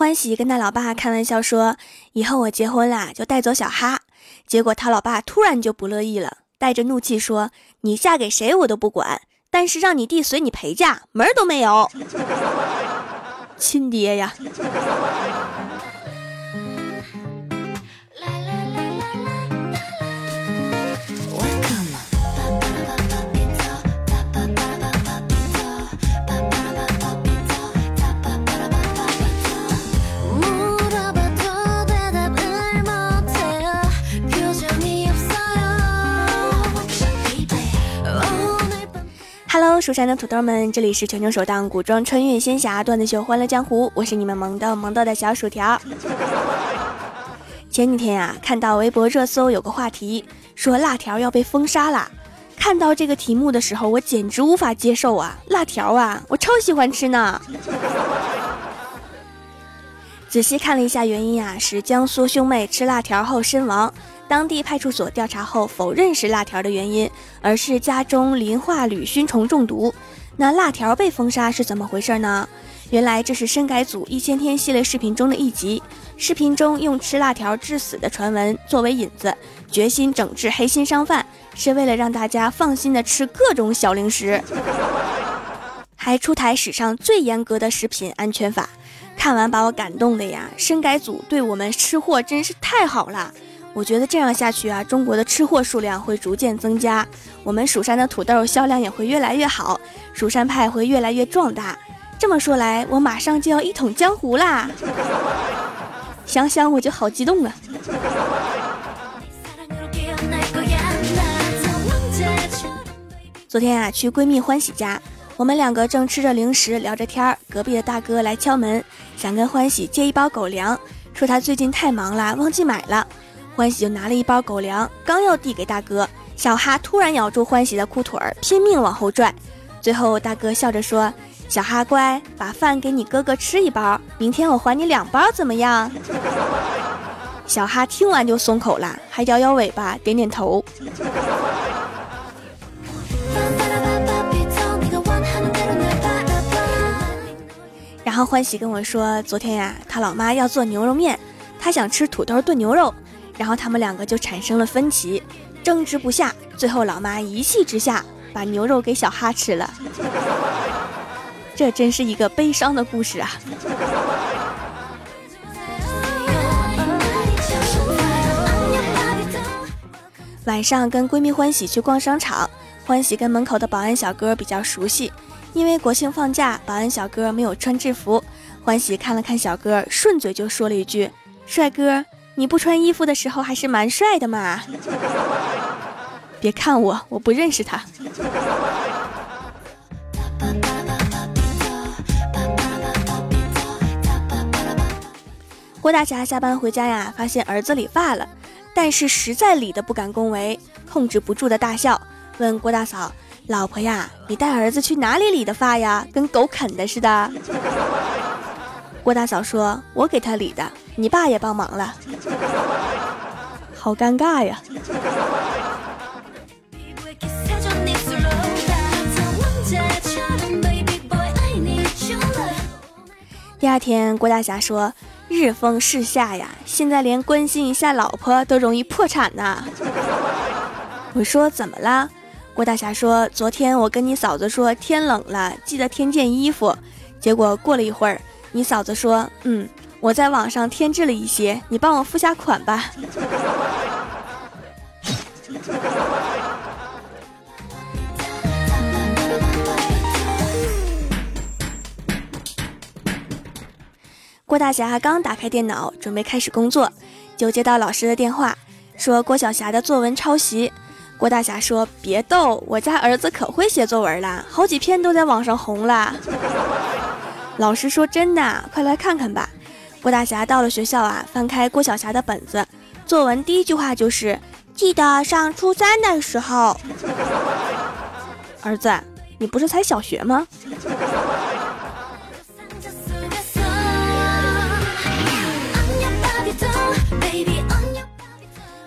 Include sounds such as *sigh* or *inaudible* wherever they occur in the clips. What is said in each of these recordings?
欢喜跟他老爸开玩笑说：“以后我结婚啦，就带走小哈。”结果他老爸突然就不乐意了，带着怒气说：“你嫁给谁我都不管，但是让你弟随你陪嫁，门儿都没有。”亲爹呀！Hello，蜀山的土豆们，这里是全球首档古装穿越仙侠段子秀《欢乐江湖》，我是你们萌豆萌豆的小薯条。前几天呀，看到微博热搜有个话题，说辣条要被封杀了。看到这个题目的时候，我简直无法接受啊！辣条啊，我超喜欢吃呢。仔细看了一下原因呀，是江苏兄妹吃辣条后身亡。当地派出所调查后否认是辣条的原因，而是家中磷化铝熏虫中毒。那辣条被封杀是怎么回事呢？原来这是深改组一千天系列视频中的一集，视频中用吃辣条致死的传闻作为引子，决心整治黑心商贩，是为了让大家放心的吃各种小零食，还出台史上最严格的食品安全法。看完把我感动的呀！深改组对我们吃货真是太好了。我觉得这样下去啊，中国的吃货数量会逐渐增加，我们蜀山的土豆销量也会越来越好，蜀山派会越来越壮大。这么说来，我马上就要一统江湖啦！*laughs* 想想我就好激动啊！*laughs* 昨天啊，去闺蜜欢喜家，我们两个正吃着零食聊着天儿，隔壁的大哥来敲门，想跟欢喜借一包狗粮，说他最近太忙了，忘记买了。欢喜就拿了一包狗粮，刚要递给大哥，小哈突然咬住欢喜的裤腿儿，拼命往后拽。最后大哥笑着说：“小哈乖，把饭给你哥哥吃一包，明天我还你两包，怎么样？” *laughs* 小哈听完就松口了，还摇摇尾巴，点点头。然后欢喜跟我说，昨天呀，他老妈要做牛肉面，他想吃土豆炖牛肉。然后他们两个就产生了分歧，争执不下，最后老妈一气之下把牛肉给小哈吃了。*laughs* 这真是一个悲伤的故事啊！晚上跟闺蜜欢喜去逛商场，欢喜跟门口的保安小哥比较熟悉，因为国庆放假，保安小哥没有穿制服，欢喜看了看小哥，顺嘴就说了一句：“帅哥。”你不穿衣服的时候还是蛮帅的嘛！别看我，我不认识他。郭大侠下班回家呀，发现儿子理发了，但是实在理的不敢恭维，控制不住的大笑，问郭大嫂：“老婆呀，你带儿子去哪里理的发呀？跟狗啃的似的。”郭大嫂说：“我给他理的，你爸也帮忙了，好尴尬呀。”第二天，郭大侠说：“日风势下呀，现在连关心一下老婆都容易破产呐。”我说：“怎么了？”郭大侠说：“昨天我跟你嫂子说天冷了，记得添件衣服，结果过了一会儿。”你嫂子说：“嗯，我在网上添置了一些，你帮我付下款吧。*laughs* ”郭大侠刚打开电脑，准备开始工作，就接到老师的电话，说郭晓霞的作文抄袭。郭大侠说：“别逗，我家儿子可会写作文了，好几篇都在网上红了。”老师说：“真的，快来看看吧。”郭大侠到了学校啊，翻开郭晓霞的本子，作文第一句话就是：“记得上初三的时候。”儿子，你不是才小学吗？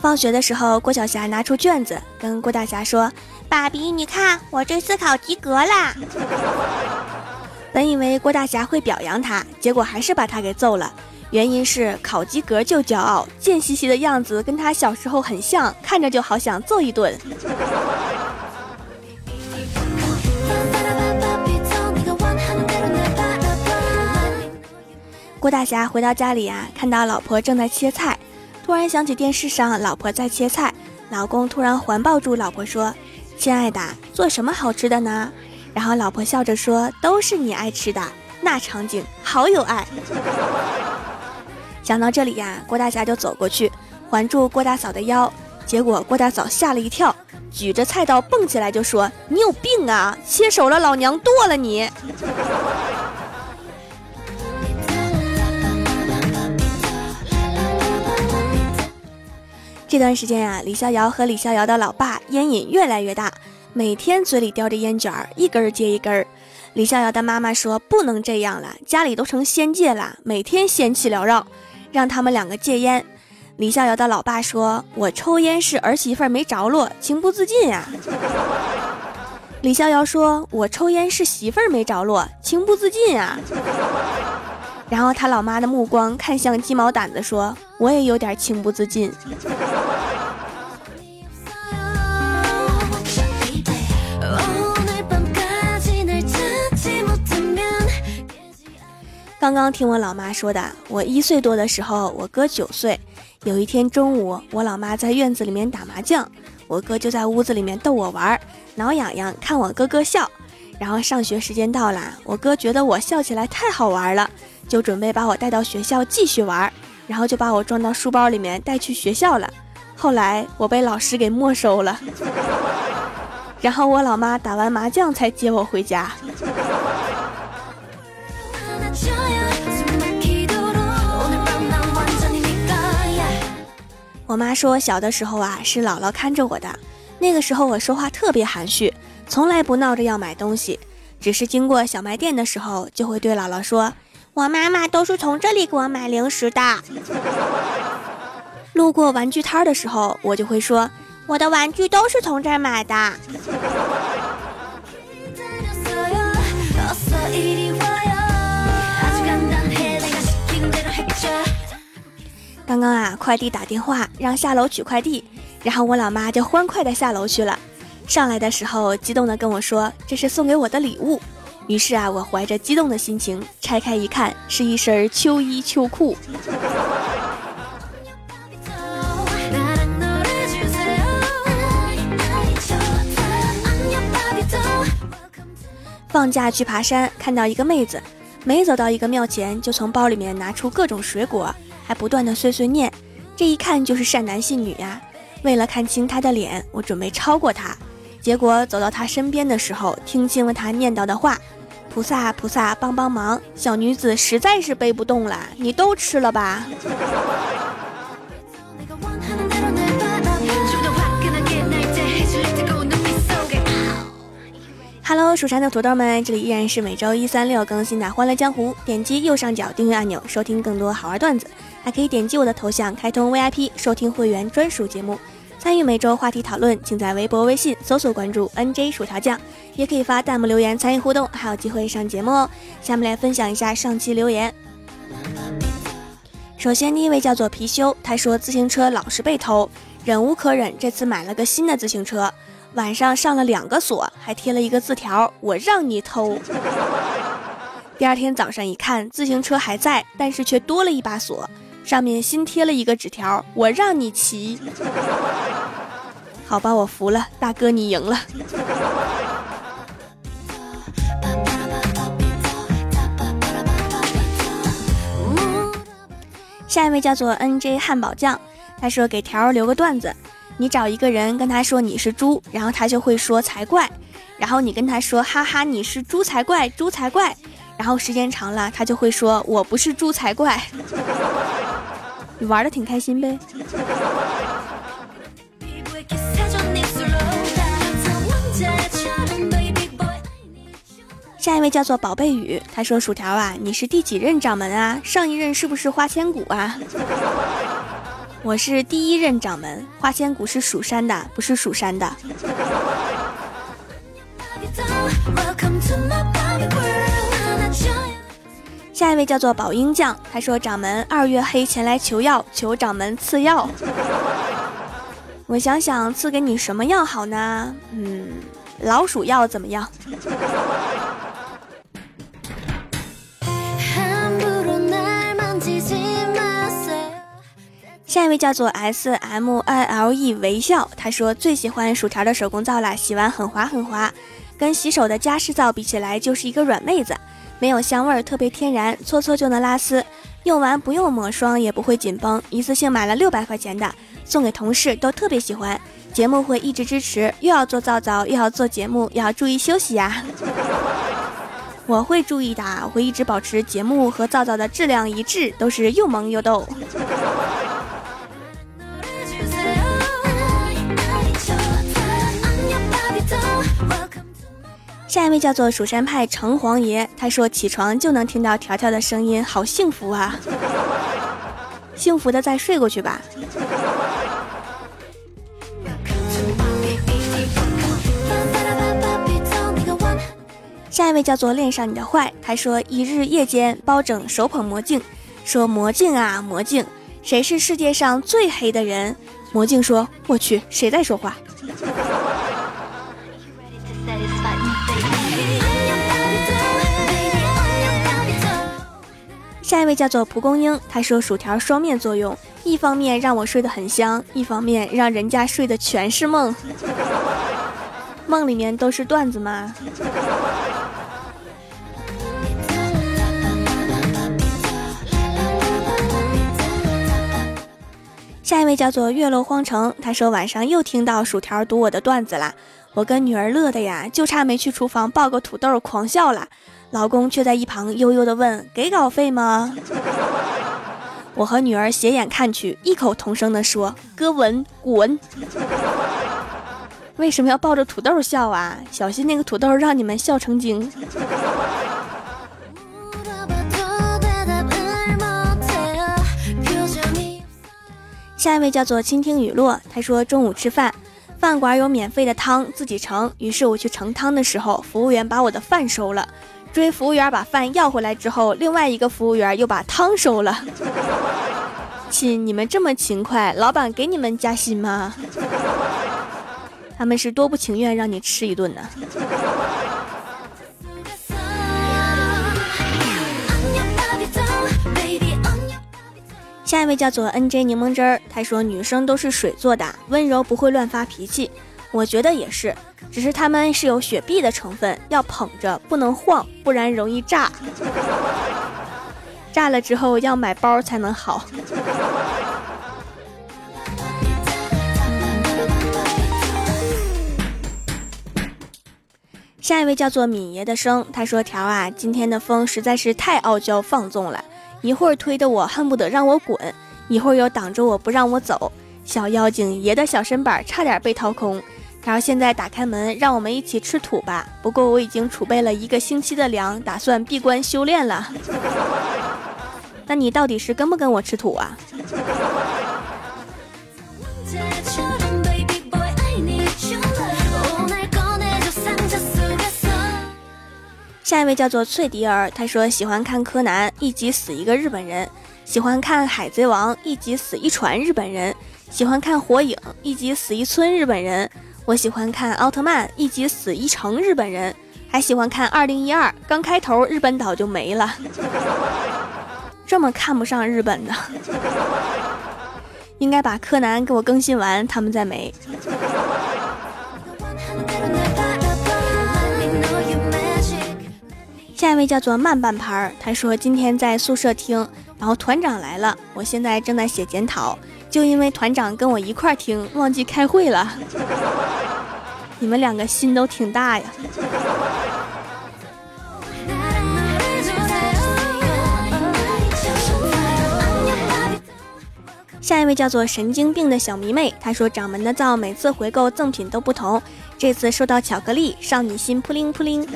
放学的时候，郭晓霞拿出卷子，跟郭大侠说：“爸比，你看我这次考及格啦。”本以为郭大侠会表扬他，结果还是把他给揍了。原因是考及格就骄傲，贱兮兮的样子跟他小时候很像，看着就好想揍一顿。*laughs* 郭大侠回到家里啊，看到老婆正在切菜，突然想起电视上老婆在切菜，老公突然环抱住老婆说：“亲爱的，做什么好吃的呢？”然后老婆笑着说：“都是你爱吃的。”那场景好有爱。*laughs* 想到这里呀，郭大侠就走过去环住郭大嫂的腰，结果郭大嫂吓了一跳，举着菜刀蹦起来就说：“你有病啊！切手了，老娘剁了你！”这段时间呀，李逍遥和李逍遥的老爸烟瘾越来越大，每天嘴里叼着烟卷儿，一根儿接一根儿。李逍遥的妈妈说：“不能这样了，家里都成仙界了，每天仙气缭绕，让他们两个戒烟。”李逍遥的老爸说：“我抽烟是儿媳妇没着落，情不自禁呀。” *laughs* 李逍遥说：“我抽烟是媳妇儿没着落，情不自禁啊。”然后他老妈的目光看向鸡毛掸子，说：“我也有点情不自禁。”刚刚听我老妈说的，我一岁多的时候，我哥九岁。有一天中午，我老妈在院子里面打麻将，我哥就在屋子里面逗我玩，挠痒痒看我哥哥笑。然后上学时间到了，我哥觉得我笑起来太好玩了，就准备把我带到学校继续玩，然后就把我装到书包里面带去学校了。后来我被老师给没收了，然后我老妈打完麻将才接我回家。我妈说，小的时候啊，是姥姥看着我的。那个时候我说话特别含蓄，从来不闹着要买东西，只是经过小卖店的时候，就会对姥姥说：“我妈妈都是从这里给我买零食的。”路过玩具摊的时候，我就会说：“我的玩具都是从这儿买的。”刚刚啊，快递打电话让下楼取快递，然后我老妈就欢快的下楼去了。上来的时候，激动的跟我说：“这是送给我的礼物。”于是啊，我怀着激动的心情拆开一看，是一身秋衣秋裤。放假去爬山，看到一个妹子，没走到一个庙前，就从包里面拿出各种水果。还不断的碎碎念，这一看就是善男信女呀。为了看清他的脸，我准备超过他。结果走到他身边的时候，听清了他念叨的话：“菩萨菩萨帮帮忙，小女子实在是背不动了，你都吃了吧。” Hello，蜀山的土豆们，这里依然是每周一、三、六更新的《欢乐江湖》。点击右上角订阅按钮，收听更多好玩段子。还可以点击我的头像开通 VIP 收听会员专属节目，参与每周话题讨论，请在微博、微信搜索关注 NJ 薯条酱，也可以发弹幕留言参与互动，还有机会上节目哦。下面来分享一下上期留言。首先第一位叫做貔貅，他说自行车老是被偷，忍无可忍，这次买了个新的自行车，晚上上了两个锁，还贴了一个字条：我让你偷。*laughs* 第二天早上一看，自行车还在，但是却多了一把锁。上面新贴了一个纸条，我让你骑。*laughs* 好吧，我服了，大哥你赢了。下一位叫做 N J 汉堡酱，他说给条留个段子，你找一个人跟他说你是猪，然后他就会说才怪，然后你跟他说哈哈你是猪才怪，猪才怪，然后时间长了他就会说我不是猪才怪。你玩的挺开心呗。下一位叫做宝贝雨，他说：“薯条啊，你是第几任掌门啊？上一任是不是花千骨啊？”我是第一任掌门，花千骨是蜀山的，不是蜀山的。下一位叫做宝英酱，他说：“掌门二月黑前来求药，求掌门赐药。*laughs* 我想想赐给你什么药好呢？嗯，老鼠药怎么样？” *laughs* 下一位叫做 S M I L E 微笑，他说最喜欢薯条的手工皂啦，洗完很滑很滑，跟洗手的加湿皂比起来就是一个软妹子。没有香味儿，特别天然，搓搓就能拉丝，用完不用抹霜也不会紧绷。一次性买了六百块钱的，送给同事都特别喜欢。节目会一直支持，又要做皂皂，又要做节目，要注意休息呀。*laughs* 我会注意的，我会一直保持节目和皂皂的质量一致，都是又萌又逗。下一位叫做蜀山派城隍爷，他说起床就能听到条条的声音，好幸福啊！幸福的再睡过去吧。下一位叫做恋上你的坏，他说一日夜间包拯手捧魔镜，说魔镜啊魔镜，谁是世界上最黑的人？魔镜说我去，谁在说话？下一位叫做蒲公英，他说薯条双面作用，一方面让我睡得很香，一方面让人家睡的全是梦，*laughs* 梦里面都是段子吗？*laughs* 下一位叫做月落荒城，他说晚上又听到薯条读我的段子啦，我跟女儿乐的呀，就差没去厨房抱个土豆狂笑了。老公却在一旁悠悠地问：“给稿费吗？” *laughs* 我和女儿斜眼看去，异口同声地说：“哥文滚！”为什么要抱着土豆笑啊？小心那个土豆让你们笑成精。下一位叫做倾听雨落，他说中午吃饭，饭馆有免费的汤，自己盛。于是我去盛汤的时候，服务员把我的饭收了。追服务员把饭要回来之后，另外一个服务员又把汤收了。*laughs* 亲，你们这么勤快，老板给你们加薪吗？他们是多不情愿让你吃一顿呢。下一位叫做 N J 柠檬汁儿，他说女生都是水做的，温柔不会乱发脾气。我觉得也是，只是他们是有雪碧的成分，要捧着不能晃，不然容易炸。*laughs* 炸了之后要买包才能好。下一位叫做敏爷的生，他说：“条啊，今天的风实在是太傲娇放纵了，一会儿推的我恨不得让我滚，一会儿又挡着我不让我走。小妖精爷的小身板差点被掏空。”然后现在打开门，让我们一起吃土吧。不过我已经储备了一个星期的粮，打算闭关修炼了。那你到底是跟不跟我吃土啊？下一位叫做翠迪儿，他说喜欢看柯南，一集死一个日本人；喜欢看海贼王，一集死一船日本人；喜欢看火影，一集死一村日本人。我喜欢看奥特曼，一集死一成日本人，还喜欢看二零一二，刚开头日本岛就没了，*laughs* 这么看不上日本的，*laughs* 应该把柯南给我更新完，他们再没。下一位叫做慢半拍儿，他说今天在宿舍听，然后团长来了，我现在正在写检讨。就因为团长跟我一块听，忘记开会了。*laughs* 你们两个心都挺大呀。下一位叫做神经病的小迷妹，她说掌门的皂每次回购赠品都不同，这次收到巧克力，少女心扑灵扑灵。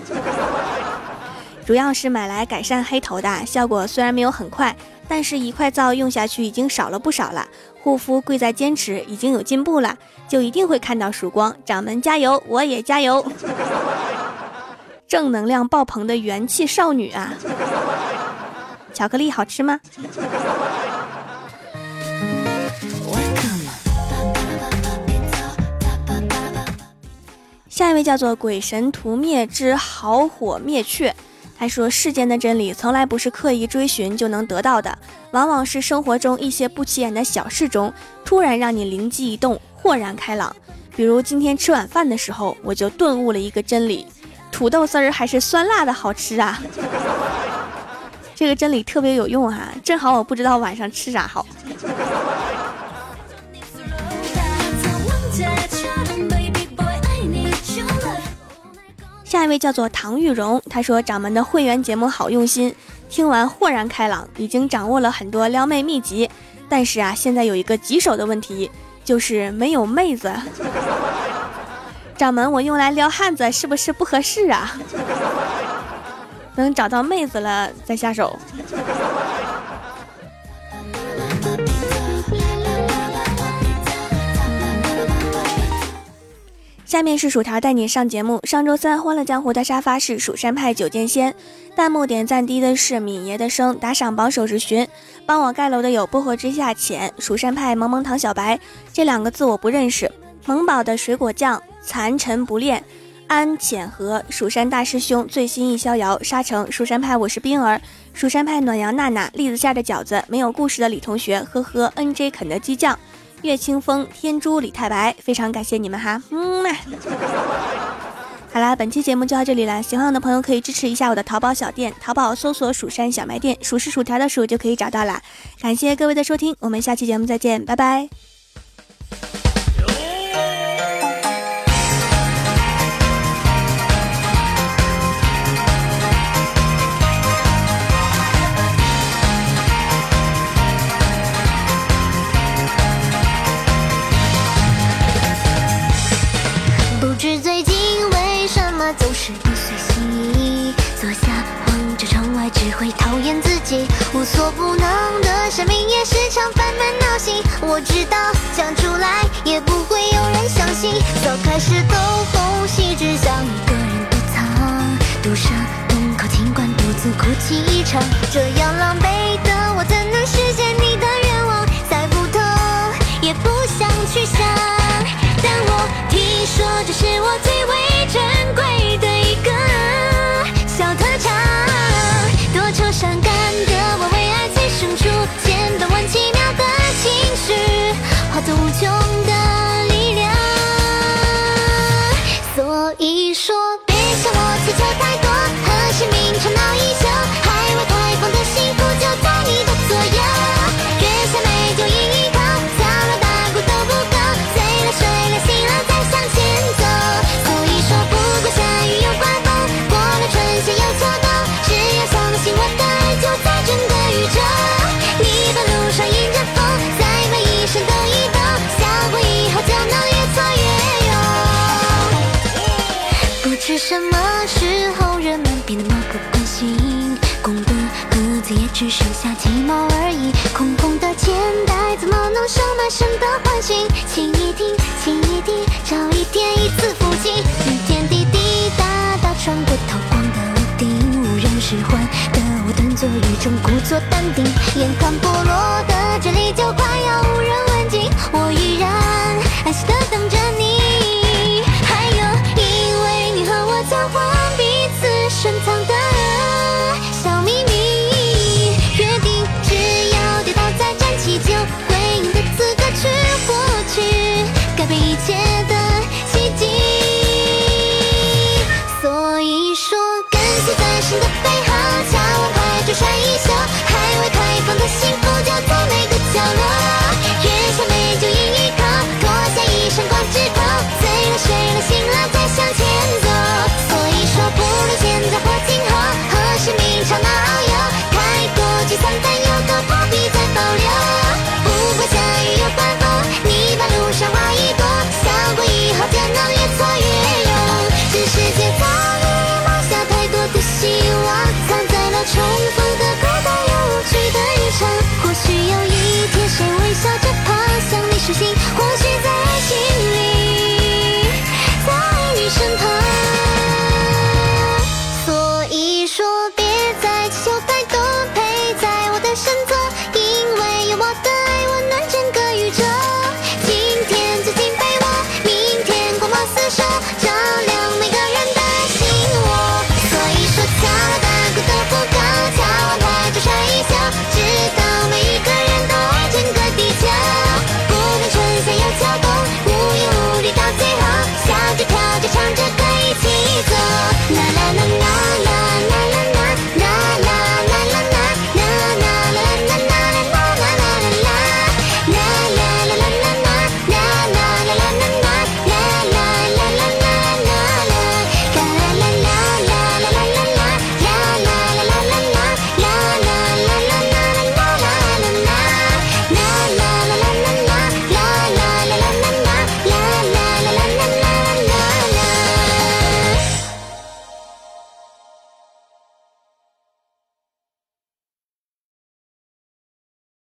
主要是买来改善黑头的，效果虽然没有很快，但是一块皂用下去已经少了不少了。护肤贵在坚持，已经有进步了，就一定会看到曙光。掌门加油，我也加油。正能量爆棚的元气少女啊！巧克力好吃吗？下一位叫做鬼神屠灭之好火灭却，他说世间的真理从来不是刻意追寻就能得到的，往往是生活中一些不起眼的小事中，突然让你灵机一动，豁然开朗。比如今天吃晚饭的时候，我就顿悟了一个真理：土豆丝儿还是酸辣的好吃啊！*laughs* 这个真理特别有用哈，正好我不知道晚上吃啥好。下一位叫做唐玉荣，他说掌门的会员节目好用心，听完豁然开朗，已经掌握了很多撩妹秘籍。但是啊，现在有一个棘手的问题，就是没有妹子。*laughs* 掌门，我用来撩汉子是不是不合适啊？等找到妹子了再下手。下面是薯条带你上节目。上周三欢乐江湖的沙发是蜀山派九剑仙，弹幕点赞低的是敏爷的生，打赏榜首是寻，帮我盖楼的有薄荷之下浅，蜀山派萌萌糖小白这两个字我不认识，萌宝的水果酱，残尘不恋，安浅和蜀山大师兄最新一逍遥沙城蜀山派我是冰儿，蜀山派暖阳娜娜栗子馅的饺子没有故事的李同学，呵呵，N J 肯德基酱。岳清风、天珠、李太白，非常感谢你们哈，嗯嘛。好啦，本期节目就到这里了，喜欢我的朋友可以支持一下我的淘宝小店，淘宝搜索“蜀山小卖店”，数是薯条的数就可以找到啦。感谢各位的收听，我们下期节目再见，拜拜。总是不随心意，坐下望着窗外，只会讨厌自己。无所不能的生命也时常烦闷恼心。我知道讲出来也不会有人相信。早开始偷红喜，只想一个人躲藏，独上洞口，尽管独自哭泣一场。这样狼狈的我，怎能实现你的愿望？再不痛也不想去想。但我听说这是我最是什么时候人们变得漠不关心？功德盒子也只剩下几毛而已。空空的钱袋怎么能收满神的唤醒？轻一听，轻一听，找一天一次父亲。雨天滴滴答答穿过透光的屋顶，无人使唤的我蹲坐雨中故作淡定。眼看剥落的这里就快要无人问津，我依然安心的等着你。